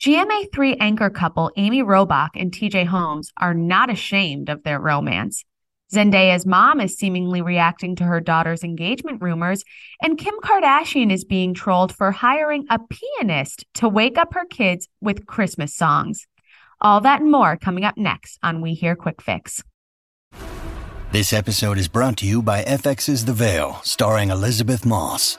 GMA3 anchor couple Amy Robach and TJ Holmes are not ashamed of their romance. Zendaya's mom is seemingly reacting to her daughter's engagement rumors, and Kim Kardashian is being trolled for hiring a pianist to wake up her kids with Christmas songs. All that and more coming up next on We Hear Quick Fix. This episode is brought to you by FX's The Veil, starring Elisabeth Moss.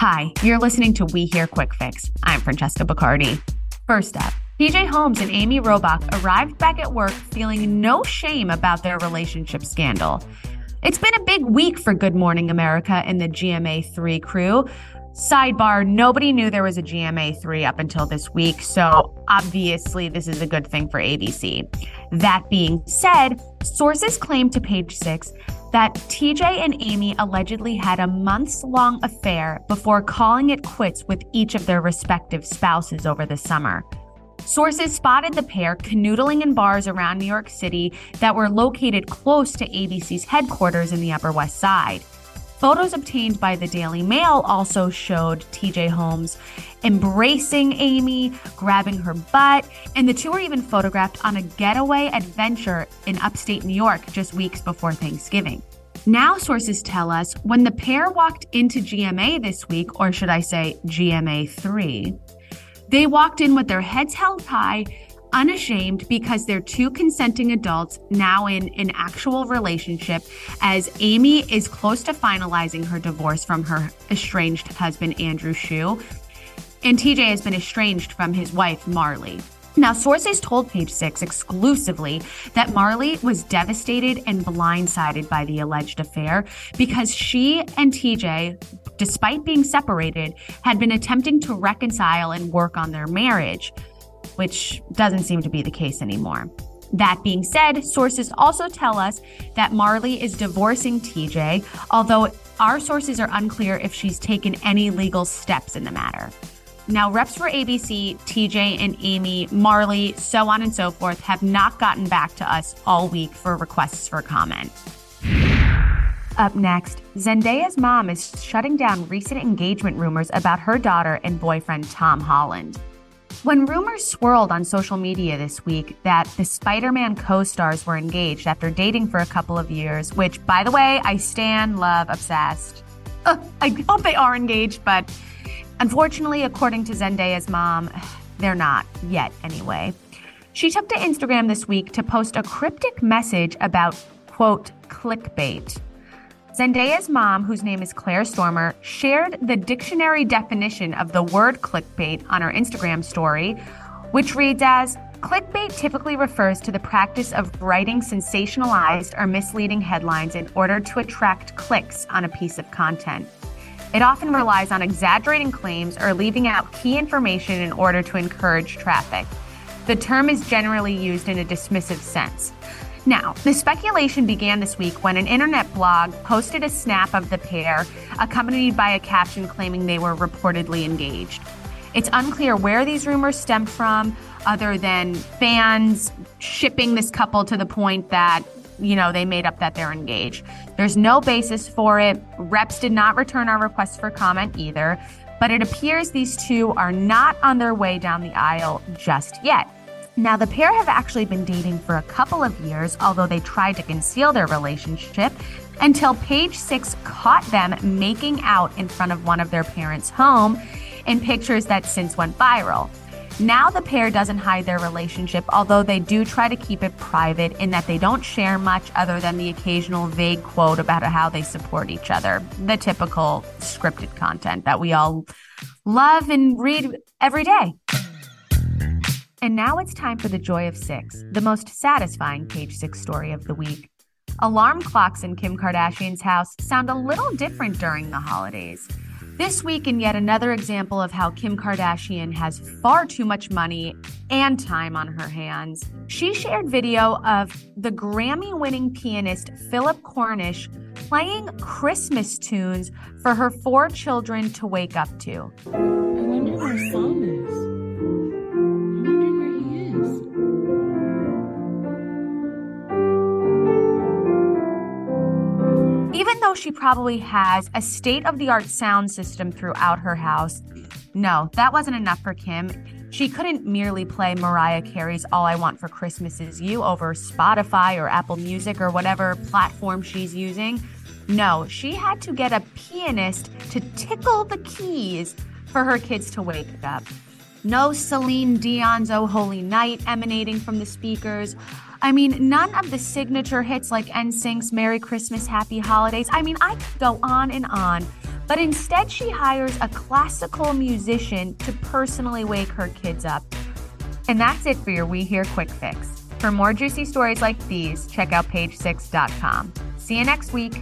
Hi, you're listening to We Hear Quick Fix. I'm Francesca Bacardi. First up, TJ Holmes and Amy Robach arrived back at work feeling no shame about their relationship scandal. It's been a big week for Good Morning America and the GMA3 crew. Sidebar, nobody knew there was a GMA3 up until this week, so obviously this is a good thing for ABC. That being said, sources claim to page six that TJ and Amy allegedly had a months long affair before calling it quits with each of their respective spouses over the summer. Sources spotted the pair canoodling in bars around New York City that were located close to ABC's headquarters in the Upper West Side. Photos obtained by the Daily Mail also showed TJ Holmes embracing Amy, grabbing her butt, and the two were even photographed on a getaway adventure in upstate New York just weeks before Thanksgiving. Now, sources tell us when the pair walked into GMA this week, or should I say GMA 3, they walked in with their heads held high unashamed because they're two consenting adults now in an actual relationship as Amy is close to finalizing her divorce from her estranged husband Andrew Shue and TJ has been estranged from his wife Marley. Now, sources told Page Six exclusively that Marley was devastated and blindsided by the alleged affair because she and TJ, despite being separated, had been attempting to reconcile and work on their marriage which doesn't seem to be the case anymore. That being said, sources also tell us that Marley is divorcing TJ, although our sources are unclear if she's taken any legal steps in the matter. Now, reps for ABC, TJ and Amy, Marley, so on and so forth, have not gotten back to us all week for requests for comment. Up next, Zendaya's mom is shutting down recent engagement rumors about her daughter and boyfriend Tom Holland. When rumors swirled on social media this week that the Spider Man co stars were engaged after dating for a couple of years, which, by the way, I stand, love, obsessed. I hope they are engaged, but unfortunately, according to Zendaya's mom, they're not yet anyway. She took to Instagram this week to post a cryptic message about, quote, clickbait. Zendaya's mom, whose name is Claire Stoermer, shared the dictionary definition of the word clickbait on her Instagram story, which reads as Clickbait typically refers to the practice of writing sensationalized or misleading headlines in order to attract clicks on a piece of content. It often relies on exaggerating claims or leaving out key information in order to encourage traffic. The term is generally used in a dismissive sense. Now, the speculation began this week when an internet blog posted a snap of the pair, accompanied by a caption claiming they were reportedly engaged. It's unclear where these rumors stem from, other than fans shipping this couple to the point that, you know, they made up that they're engaged. There's no basis for it. Reps did not return our request for comment either, but it appears these two are not on their way down the aisle just yet. Now, the pair have actually been dating for a couple of years, although they tried to conceal their relationship until Page Six caught them making out in front of one of their parents' home in pictures that since went viral. Now the pair doesn't hide their relationship, although they do try to keep it private in that they don't share much other than the occasional vague quote about how they support each other. The typical scripted content that we all love and read every day. And now it's time for the joy of six, the most satisfying page six story of the week. Alarm clocks in Kim Kardashian's house sound a little different during the holidays. This week, in yet another example of how Kim Kardashian has far too much money and time on her hands, she shared video of the Grammy winning pianist Philip Cornish playing Christmas tunes for her four children to wake up to. She probably has a state of the art sound system throughout her house, no, that wasn't enough for Kim. She couldn't merely play Mariah Carey's All I Want for Christmas Is You over Spotify or Apple Music or whatever platform she's using. No, she had to get a pianist to tickle the keys for her kids to wake up. No Celine Dion's Oh Holy Night emanating from the speakers. I mean, none of the signature hits like NSYNC's Merry Christmas, Happy Holidays. I mean, I could go on and on. But instead, she hires a classical musician to personally wake her kids up. And that's it for your We Hear Quick Fix. For more juicy stories like these, check out page6.com. See you next week.